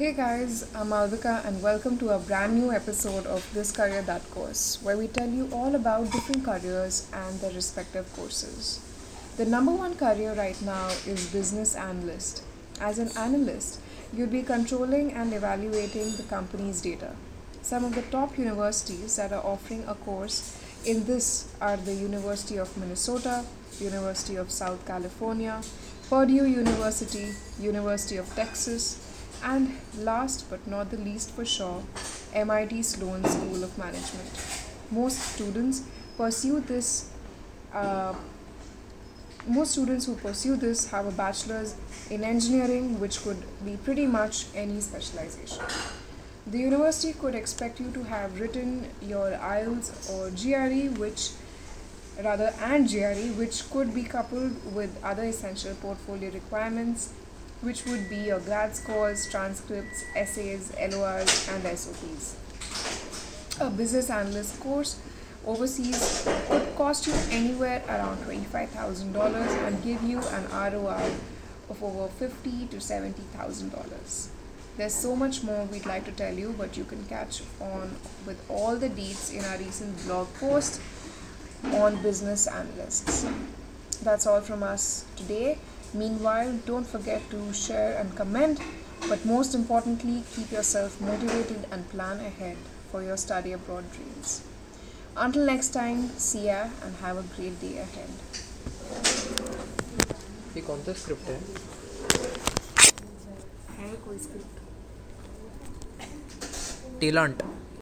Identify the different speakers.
Speaker 1: Hey guys, I'm Malvika and welcome to a brand new episode of This Career That Course, where we tell you all about different careers and their respective courses. The number one career right now is business analyst. As an analyst, you'll be controlling and evaluating the company's data. Some of the top universities that are offering a course in this are the University of Minnesota, University of South California, Purdue University, University of Texas, and last but not the least for sure, MIT Sloan School of Management. Most students pursue this. Uh, most students who pursue this have a bachelor's in engineering, which could be pretty much any specialization. The university could expect you to have written your IELTS or GRE, which rather and GRE, which could be coupled with other essential portfolio requirements which would be your grad scores, transcripts, essays, LORs, and SOPs. A business analyst course overseas could cost you anywhere around $25,000 and give you an ROI of over fifty to $70,000. There's so much more we'd like to tell you, but you can catch on with all the deets in our recent blog post on business analysts. That's all from us today. Meanwhile, don't forget to share and comment, but most importantly, keep yourself motivated and plan ahead for your study abroad dreams. Until next time, see ya and have a great day ahead.
Speaker 2: ये कौन सा script है
Speaker 1: है कोई script
Speaker 2: टीलांट